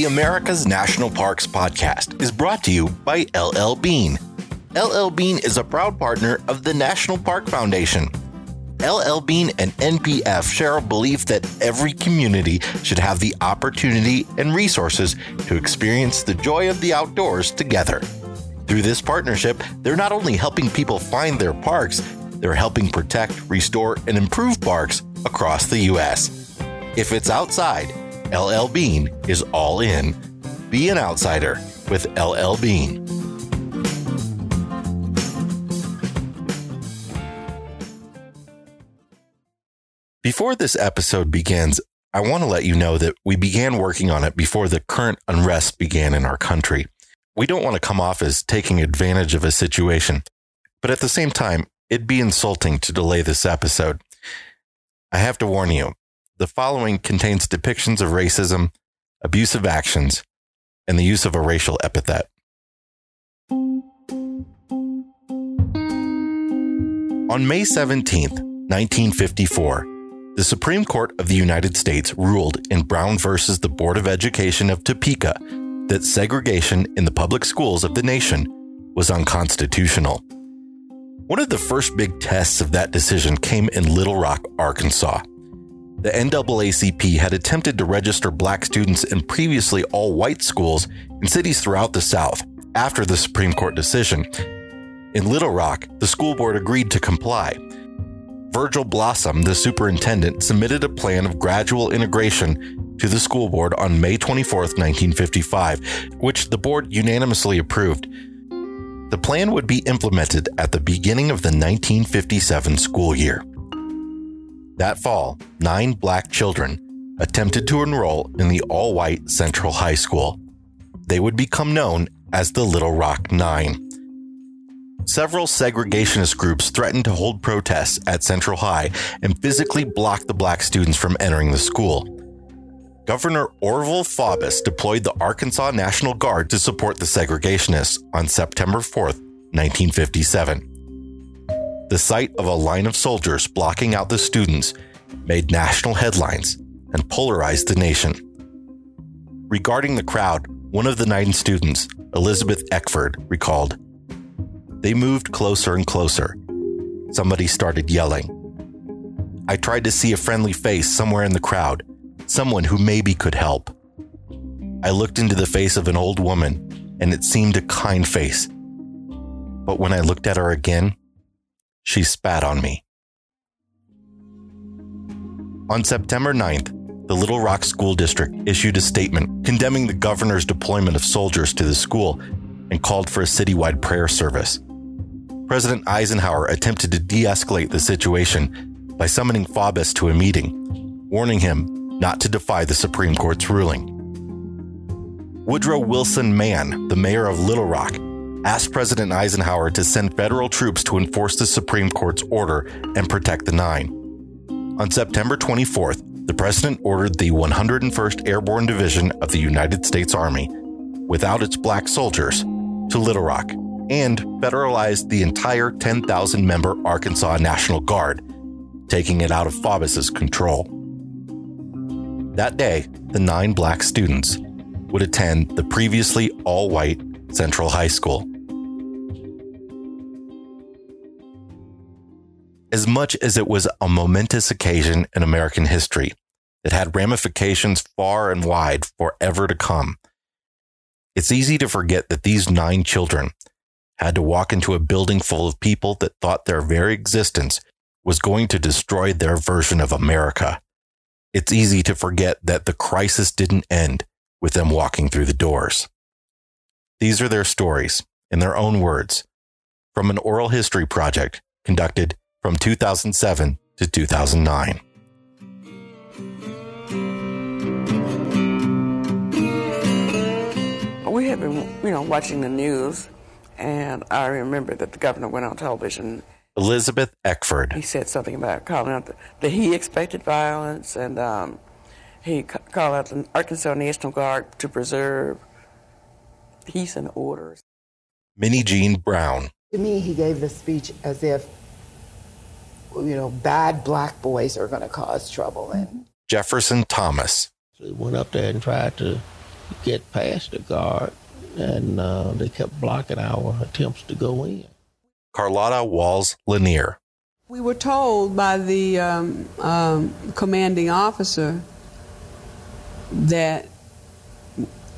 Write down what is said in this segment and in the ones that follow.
The America's National Parks podcast is brought to you by LL Bean. LL Bean is a proud partner of the National Park Foundation. LL Bean and NPF share a belief that every community should have the opportunity and resources to experience the joy of the outdoors together. Through this partnership, they're not only helping people find their parks, they're helping protect, restore, and improve parks across the U.S. If it's outside, LL Bean is all in. Be an outsider with LL Bean. Before this episode begins, I want to let you know that we began working on it before the current unrest began in our country. We don't want to come off as taking advantage of a situation, but at the same time, it'd be insulting to delay this episode. I have to warn you the following contains depictions of racism, abusive actions, and the use of a racial epithet. On May 17th, 1954, the Supreme Court of the United States ruled in Brown versus the Board of Education of Topeka that segregation in the public schools of the nation was unconstitutional. One of the first big tests of that decision came in Little Rock, Arkansas. The NAACP had attempted to register black students in previously all white schools in cities throughout the South after the Supreme Court decision. In Little Rock, the school board agreed to comply. Virgil Blossom, the superintendent, submitted a plan of gradual integration to the school board on May 24, 1955, which the board unanimously approved. The plan would be implemented at the beginning of the 1957 school year. That fall, nine black children attempted to enroll in the all white Central High School. They would become known as the Little Rock Nine. Several segregationist groups threatened to hold protests at Central High and physically block the black students from entering the school. Governor Orval Faubus deployed the Arkansas National Guard to support the segregationists on September 4, 1957. The sight of a line of soldiers blocking out the students made national headlines and polarized the nation. Regarding the crowd, one of the nine students, Elizabeth Eckford, recalled They moved closer and closer. Somebody started yelling. I tried to see a friendly face somewhere in the crowd, someone who maybe could help. I looked into the face of an old woman, and it seemed a kind face. But when I looked at her again, she spat on me. On September 9th, the Little Rock School District issued a statement condemning the governor's deployment of soldiers to the school and called for a citywide prayer service. President Eisenhower attempted to de escalate the situation by summoning Faubus to a meeting, warning him not to defy the Supreme Court's ruling. Woodrow Wilson Mann, the mayor of Little Rock, asked President Eisenhower to send federal troops to enforce the Supreme Court's order and protect the Nine. On September 24th, the president ordered the 101st Airborne Division of the United States Army, without its black soldiers, to Little Rock and federalized the entire 10,000 member Arkansas National Guard, taking it out of Faubus's control. That day, the nine black students would attend the previously all white Central High School. As much as it was a momentous occasion in American history, it had ramifications far and wide forever to come. It's easy to forget that these nine children had to walk into a building full of people that thought their very existence was going to destroy their version of America. It's easy to forget that the crisis didn't end with them walking through the doors. These are their stories, in their own words, from an oral history project conducted from 2007 to 2009. We had been, you know, watching the news, and I remember that the governor went on television. Elizabeth Eckford. He said something about calling out the, that he expected violence, and um, he ca- called out the Arkansas National Guard to preserve peace and order. Minnijean Brown. To me, he gave the speech as if, you know, bad black boys are going to cause trouble. And Jefferson Thomas. So he went up there and tried to get past the guard, and uh, they kept blocking our attempts to go in. Carlotta Walls Lanier. We were told by the um, um, commanding officer that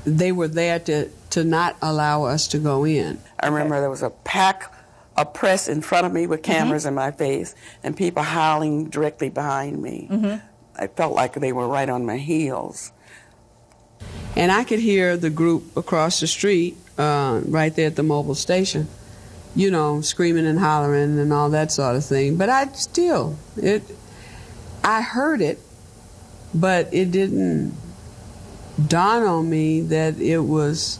they were there to, to not allow us to go in. I remember there was a pack of press in front of me with cameras mm-hmm. in my face and people howling directly behind me. Mm-hmm. I felt like they were right on my heels. And I could hear the group across the street, uh, right there at the Mobil station, you know, screaming and hollering and all that sort of thing. But I still, it, I heard it, but it didn't dawn on me that it was,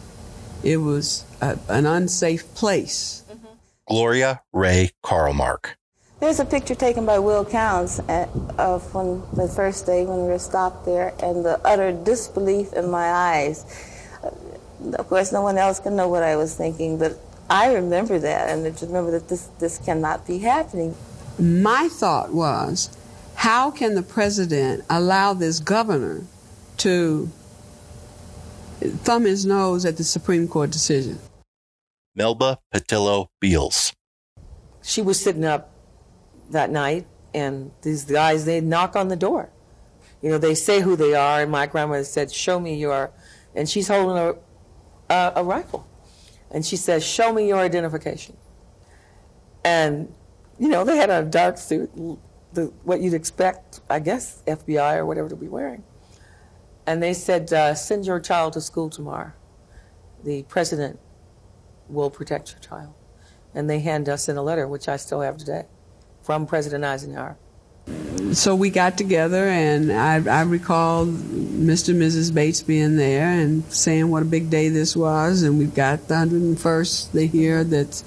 it was a, an unsafe place. Mm-hmm. Gloria Ray Karlmark. There's a picture taken by Will Counts at, of when the first day when we were stopped there, and the utter disbelief in my eyes. Of course, no one else can know what I was thinking, but I remember that, and I just remember that this this cannot be happening. My thought was, how can the president allow this governor to thumb his nose at the Supreme Court decision? Melba Pattillo Beals. She was sitting up that night, and these guys they knock on the door. You know, they say who they are, and my grandmother said, "Show me your," and she's holding a a, a rifle, and she says, "Show me your identification." And you know, they had a dark suit, the, what you'd expect, I guess, FBI or whatever to be wearing. And they said, uh, "Send your child to school tomorrow. The president will protect your child." And they hand us in a letter, which I still have today from President Eisenhower. So we got together, and I, I recall Mr. and Mrs. Bates being there and saying what a big day this was. And we've got the 101st they hear that's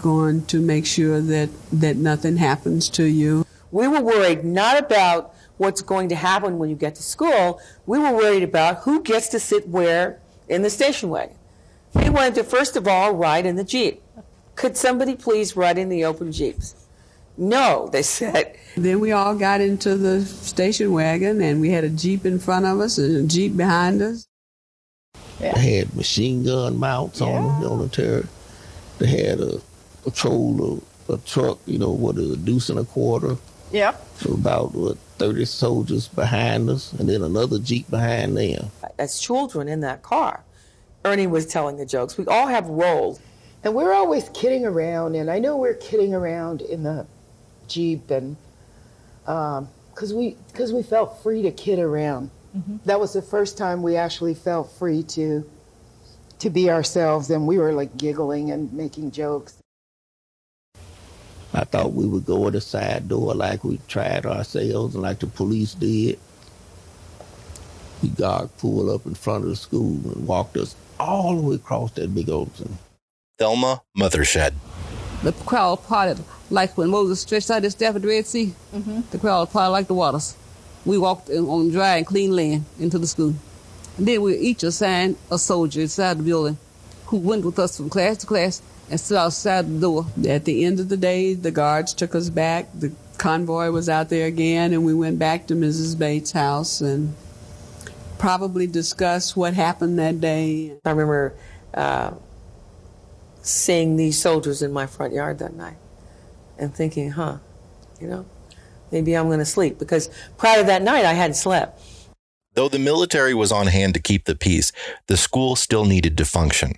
going to make sure that, that nothing happens to you. We were worried not about what's going to happen when you get to school. We were worried about who gets to sit where in the station wagon. We wanted to, first of all, ride in the Jeep. Could somebody please ride in the open Jeeps? No, they said. Then we all got into the station wagon and we had a Jeep in front of us and a Jeep behind us. Yeah. They had machine gun mounts yeah. on them on the turret. They had a patrol, a, a truck, you know, what, a deuce and a quarter. Yeah. So about, what, 30 soldiers behind us and then another Jeep behind them. As children in that car, Ernie was telling the jokes. We all have roles. And we're always kidding around, and I know we're kidding around in the Jeep and because um, we because we felt free to kid around. Mm-hmm. That was the first time we actually felt free to to be ourselves, and we were like giggling and making jokes. I thought we would go at a side door like we tried ourselves and like the police did. The guard pulled up in front of the school and walked us all the way across that big ocean. Thelma Mothershed. The crowd parted like when Moses stretched out his staff at the Red Sea, mm-hmm. the crowd parted like the waters. We walked on dry and clean land into the school. And then we each assigned a soldier inside the building who went with us from class to class and stood outside the door. At the end of the day, the guards took us back. The convoy was out there again, and we went back to Mrs. Bates' house and probably discussed what happened that day. I remember uh, seeing these soldiers in my front yard that night and thinking, huh, you know, maybe I'm going to sleep because prior to that night I hadn't slept. Though the military was on hand to keep the peace, the school still needed to function.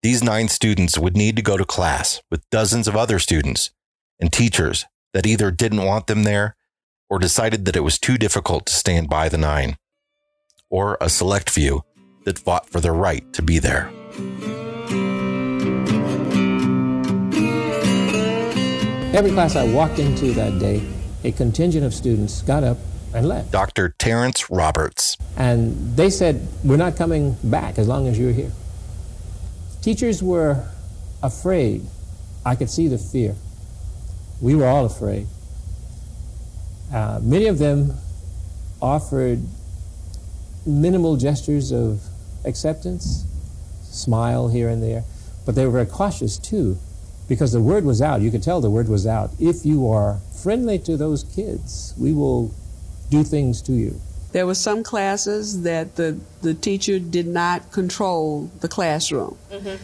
These nine students would need to go to class with dozens of other students and teachers that either didn't want them there or decided that it was too difficult to stand by the nine, or a select few that fought for their right to be there. Every class I walked into that day, a contingent of students got up and left. Dr. Terrence Roberts. And they said, We're not coming back as long as you're here. Teachers were afraid. I could see the fear. We were all afraid. Uh, many of them offered minimal gestures of acceptance, smile here and there, but they were very cautious too because the word was out. You could tell the word was out. If you are friendly to those kids, we will do things to you. There were some classes that the, the teacher did not control the classroom. Mm-hmm.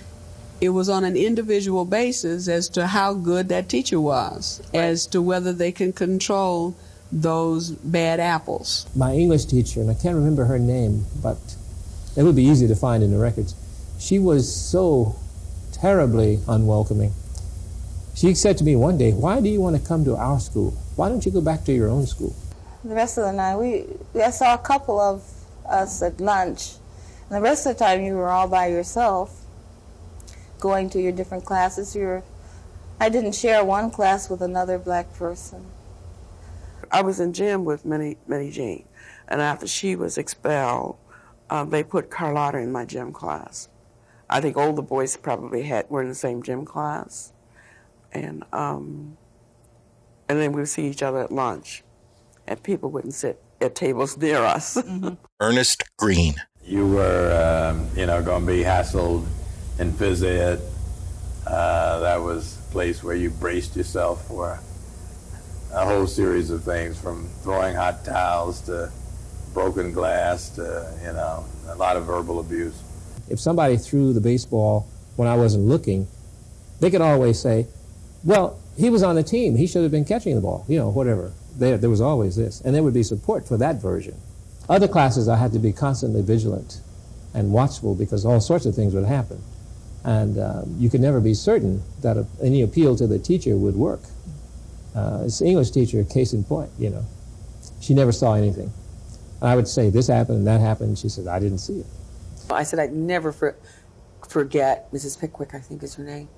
It was on an individual basis as to how good that teacher was, as to whether they can control those bad apples. My English teacher, and I can't remember her name, but it would be easy to find in the records. She was so terribly unwelcoming. She said to me one day, Why do you want to come to our school? Why don't you go back to your own school? The rest of the night, we, I saw a couple of us at lunch. And the rest of the time, you were all by yourself, going to your different classes. You were, I didn't share one class with another black person. I was in gym with Minnie, Minnijean, and after she was expelled, um, they put Carlotta in my gym class. I think all the boys probably had were in the same gym class, and um, and then we would see each other at lunch, and people wouldn't sit at tables near us. Ernest Green. You were, um, you know, going to be hassled in phys ed. Uh, that was a place where you braced yourself for a whole series of things, from throwing hot towels to broken glass to, you know, a lot of verbal abuse. If somebody threw the baseball when I wasn't looking, they could always say, well, he was on the team. He should have been catching the ball, you know, whatever. There, there was always this. And there would be support for that version. Other classes, I had to be constantly vigilant and watchful because all sorts of things would happen. And um, you could never be certain that a, any appeal to the teacher would work. Uh, it's English teacher, case in point, you know. She never saw anything. And I would say, this happened and that happened. She said, I didn't see it. I said I'd never for, forget Mrs. Pickwick, I think is her name.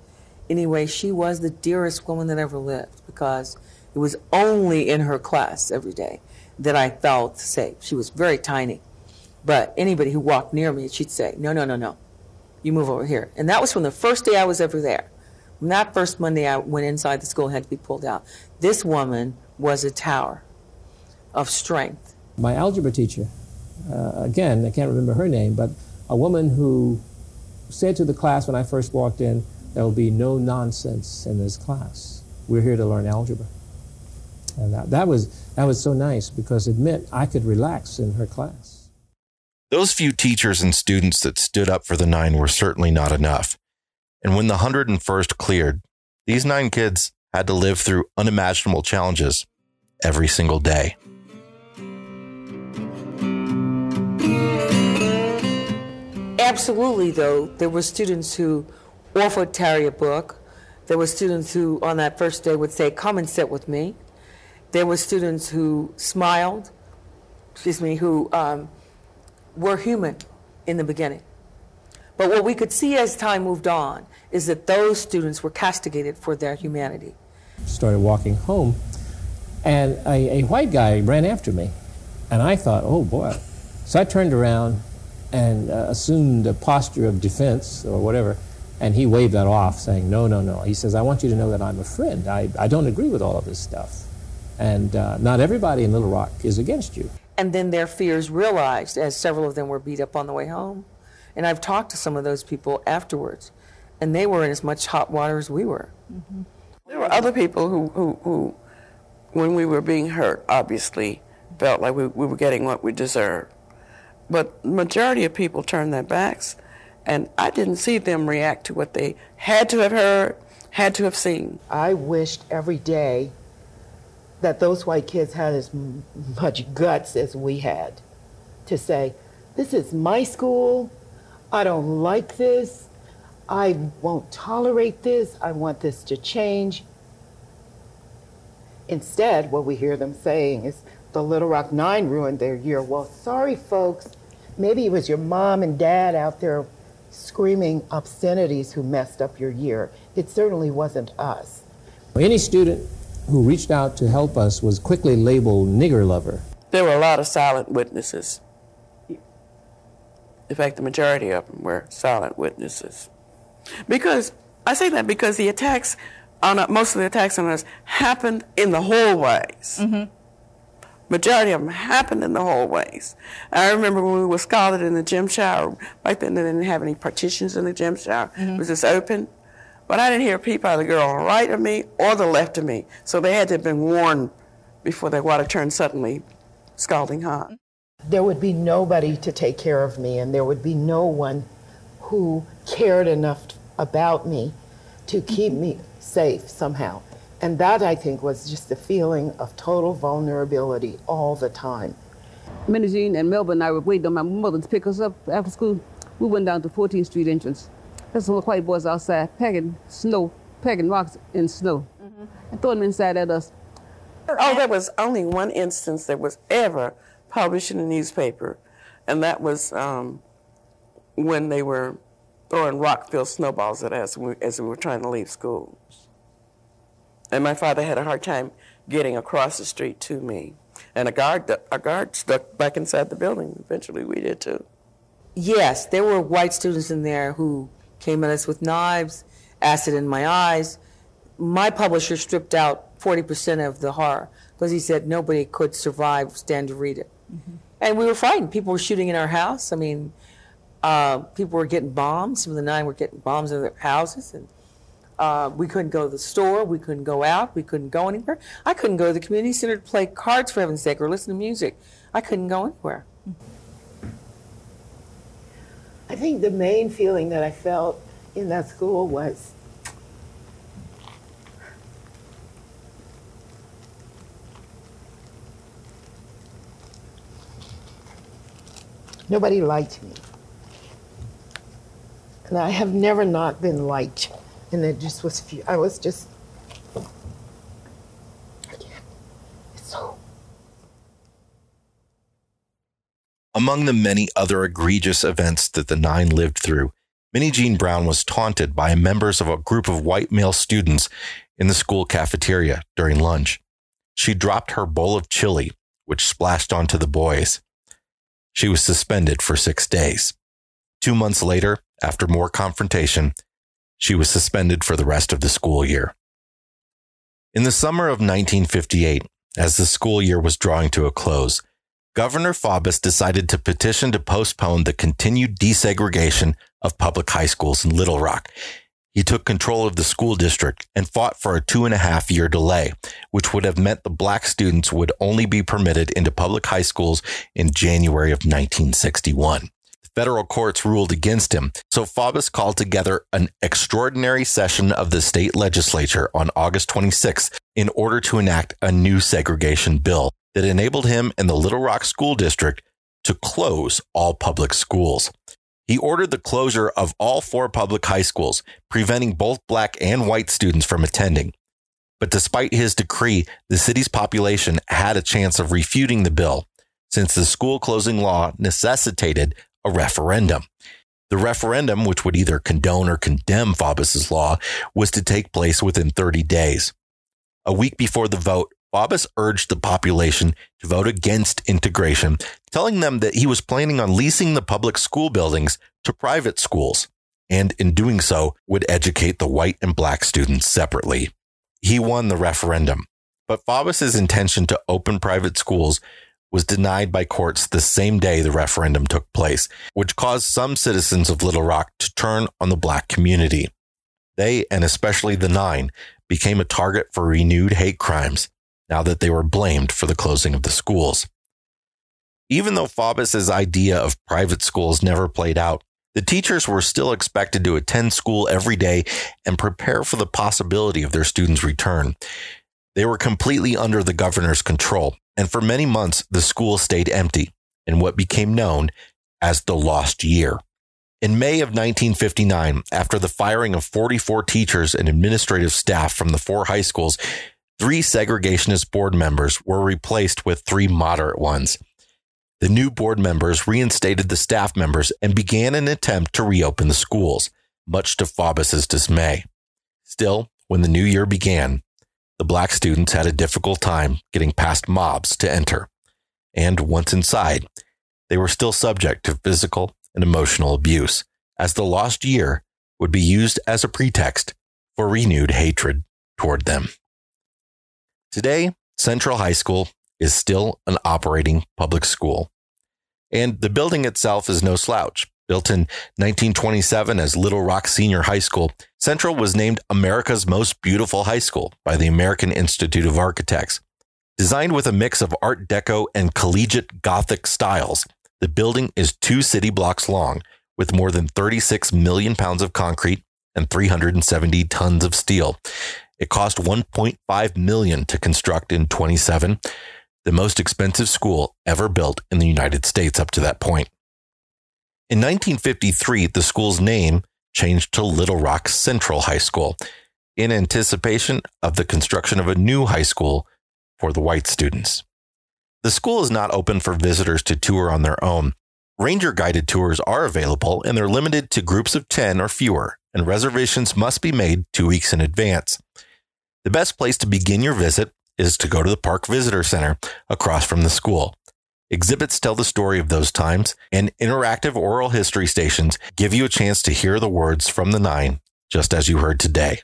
Anyway, she was the dearest woman that ever lived because it was only in her class every day that I felt safe. She was very tiny. But anybody who walked near me, she'd say, No, no, no, no. You move over here. And that was from the first day I was ever there. When that first Monday I went inside the school and had to be pulled out. This woman was a tower of strength. My algebra teacher, uh, again, I can't remember her name, but a woman who said to the class when I first walked in, there will be no nonsense in this class. We're here to learn algebra. And that, that, was, that was so nice because it meant I could relax in her class. Those few teachers and students that stood up for the nine were certainly not enough. And when the 101st cleared, these nine kids had to live through unimaginable challenges every single day. Absolutely, though, there were students who offered Terry a book. There were students who, on that first day, would say, Come and sit with me. There were students who smiled, excuse me, who um, were human in the beginning. But what we could see as time moved on is that those students were castigated for their humanity. Started walking home, and a, a white guy ran after me. And I thought, oh boy. So I turned around and uh, assumed a posture of defense or whatever. And he waved that off, saying, No, no, no. He says, I want you to know that I'm a friend. I, I don't agree with all of this stuff. And uh, not everybody in Little Rock is against you. And then their fears realized as several of them were beat up on the way home. And I've talked to some of those people afterwards, and they were in as much hot water as we were. Mm-hmm. There were other people who, who, who, when we were being hurt, obviously felt like we, we were getting what we deserved. But the majority of people turned their backs, and I didn't see them react to what they had to have heard, had to have seen. I wished every day that those white kids had as much guts as we had to say, This is my school. I don't like this. I won't tolerate this. I want this to change. Instead, what we hear them saying is, the Little Rock Nine ruined their year. Well, sorry, folks. Maybe it was your mom and dad out there screaming obscenities who messed up your year. It certainly wasn't us. Any student who reached out to help us was quickly labeled nigger lover. There were a lot of silent witnesses. In fact, the majority of them were silent witnesses. Because, I say that because the attacks on uh, most of the attacks on us happened in the hallways. Mm-hmm. Majority of them happened in the hallways. I remember when we were scalded in the gym shower. Back then, they didn't have any partitions in the gym shower. It was just open. But I didn't hear a peep out of the girl on the right of me or the left of me. So they had to have been warned before their water turned suddenly scalding hot. there would be nobody to take care of me, and there would be no one who cared enough about me to keep me safe somehow. And that, I think, was just a feeling of total vulnerability all the time. Minnijean and Melvin and I would wait on my mother to pick us up after school. We went down to 14th Street entrance. There's some white boys outside packing snow, packing rocks in snow, mm-hmm. and throwing them inside at us. Oh, there was only one instance that was ever published in a newspaper, and that was um, when they were throwing rock-filled snowballs at us as we were trying to leave school. And my father had a hard time getting across the street to me. And a guard, a guard stuck back inside the building. Eventually, we did too. Yes, there were white students in there who came at us with knives, acid in my eyes. My publisher stripped out 40% of the horror because he said nobody could survive, stand to read it. Mm-hmm. And we were frightened. People were shooting in our house. I mean, uh, people were getting bombs. Some of the nine were getting bombs in their houses. And uh, we couldn't go to the store. We couldn't go out. We couldn't go anywhere. I couldn't go to the community center to play cards, for heaven's sake, or listen to music. I couldn't go anywhere. I think the main feeling that I felt in that school was nobody liked me. And I have never not been liked. And it just was, I was just, Among the many other egregious events that the Nine lived through, Minnijean Brown was taunted by members of a group of white male students in the school cafeteria during lunch. She dropped her bowl of chili, which splashed onto the boys. She was suspended for six days. Two months later, after more confrontation, she was suspended for the rest of the school year. In the summer of 1958, as the school year was drawing to a close, Governor Faubus decided to petition to postpone the continued desegregation of public high schools in Little Rock. He took control of the school district and fought for a two and a half year delay, which would have meant the black students would only be permitted into public high schools in January of 1961 The federal courts ruled against him. So Faubus called together an extraordinary session of the state legislature on August 26th in order to enact a new segregation bill that enabled him and the Little Rock School District to close all public schools. He ordered the closure of all four public high schools, preventing both black and white students from attending. But despite his decree, the city's population had a chance of refuting the bill, since the school closing law necessitated a referendum. The referendum, which would either condone or condemn Faubus's law, was to take place within 30 days. A week before the vote, Faubus urged the population to vote against integration, telling them that he was planning on leasing the public school buildings to private schools, and in doing so, would educate the white and black students separately. He won the referendum, but Faubus's intention to open private schools was denied by courts the same day the referendum took place, which caused some citizens of Little Rock to turn on the black community. They, and especially the Nine, became a target for renewed hate crimes now that they were blamed for the closing of the schools. Even though Faubus's idea of private schools never played out, the teachers were still expected to attend school every day and prepare for the possibility of their students' return. They were completely under the governor's control, and for many months, the school stayed empty in what became known as the lost year. In May of 1959, after the firing of 44 teachers and administrative staff from the four high schools, three segregationist board members were replaced with three moderate ones. The new board members reinstated the staff members and began an attempt to reopen the schools, much to Faubus's dismay. Still, when the new year began, the black students had a difficult time getting past mobs to enter. And once inside, they were still subject to physical and emotional abuse, as the lost year would be used as a pretext for renewed hatred toward them. Today, Central High School is still an operating public school, and the building itself is no slouch. Built in 1927 as Little Rock Senior High School, Central was named America's Most Beautiful High School by the American Institute of Architects. Designed with a mix of Art Deco and collegiate Gothic styles, the building is two city blocks long with more than 36 million pounds of concrete and 370 tons of steel. It cost 1.5 million to construct in 27, the most expensive school ever built in the United States up to that point. In 1953, the school's name changed to Little Rock Central High School in anticipation of the construction of a new high school for the white students. The school is not open for visitors to tour on their own. Ranger guided tours are available and they're limited to groups of 10 or fewer, and reservations must be made two weeks in advance. The best place to begin your visit is to go to the Park Visitor Center across from the school. Exhibits tell the story of those times, and interactive oral history stations give you a chance to hear the words from the nine, just as you heard today.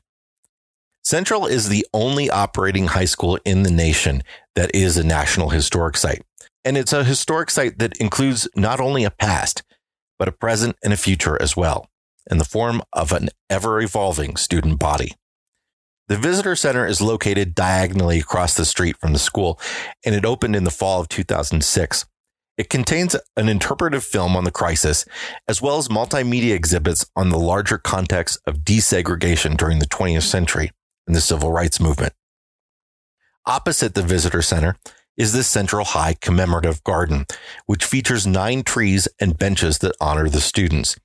Central is the only operating high school in the nation that is a National Historic Site. And it's a historic site that includes not only a past, but a present and a future as well, in the form of an ever evolving student body. The visitor center is located diagonally across the street from the school, and it opened in the fall of 2006. It contains an interpretive film on the crisis, as well as multimedia exhibits on the larger context of desegregation during the 20th century and the civil rights movement. Opposite the visitor center is the Central High Commemorative Garden, which features nine trees and benches that honor the students.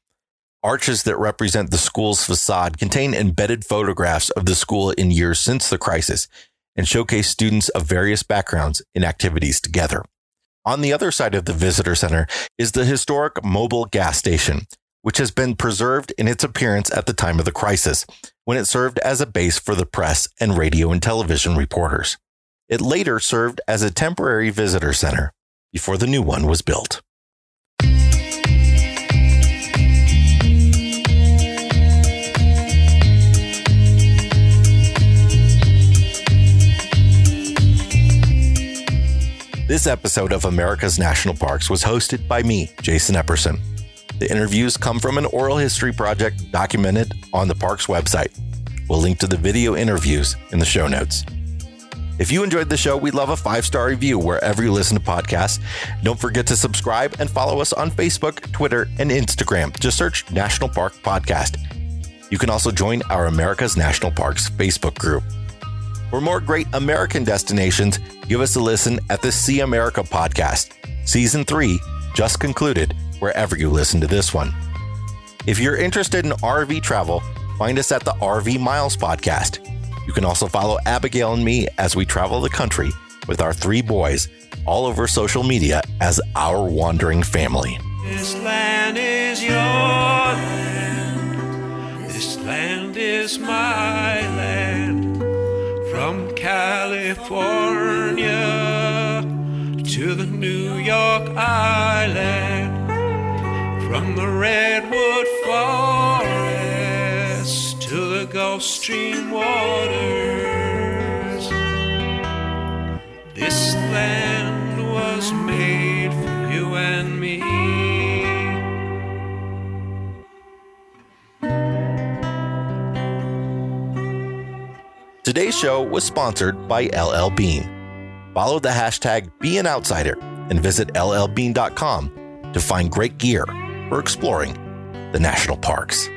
Arches that represent the school's facade contain embedded photographs of the school in years since the crisis and showcase students of various backgrounds in activities together. On the other side of the visitor center is the historic Mobil gas station, which has been preserved in its appearance at the time of the crisis, when it served as a base for the press and radio and television reporters. It later served as a temporary visitor center before the new one was built. This episode of America's National Parks was hosted by me, Jason Epperson. The interviews come from an oral history project documented on the park's website. We'll link to the video interviews in the show notes. If you enjoyed the show, we'd love a five star review wherever you listen to podcasts. Don't forget to subscribe and follow us on Facebook, Twitter, and Instagram. Just search National Park Podcast. You can also join our America's National Parks Facebook group. For more great American destinations, give us a listen at the See America podcast. Season 3 just concluded wherever you listen to this one. If you're interested in RV travel, find us at the RV Miles podcast. You can also follow Abigail and me as we travel the country with our three boys all over social media as our wandering family. This land is your land. This land is land. From California to the New York Island. From the Redwood Forest to the Gulf Stream waters. This land was made for you and me. Today's show was sponsored by LL Bean. Follow the hashtag Be an Outsider and visit llbean.com to find great gear for exploring the national parks.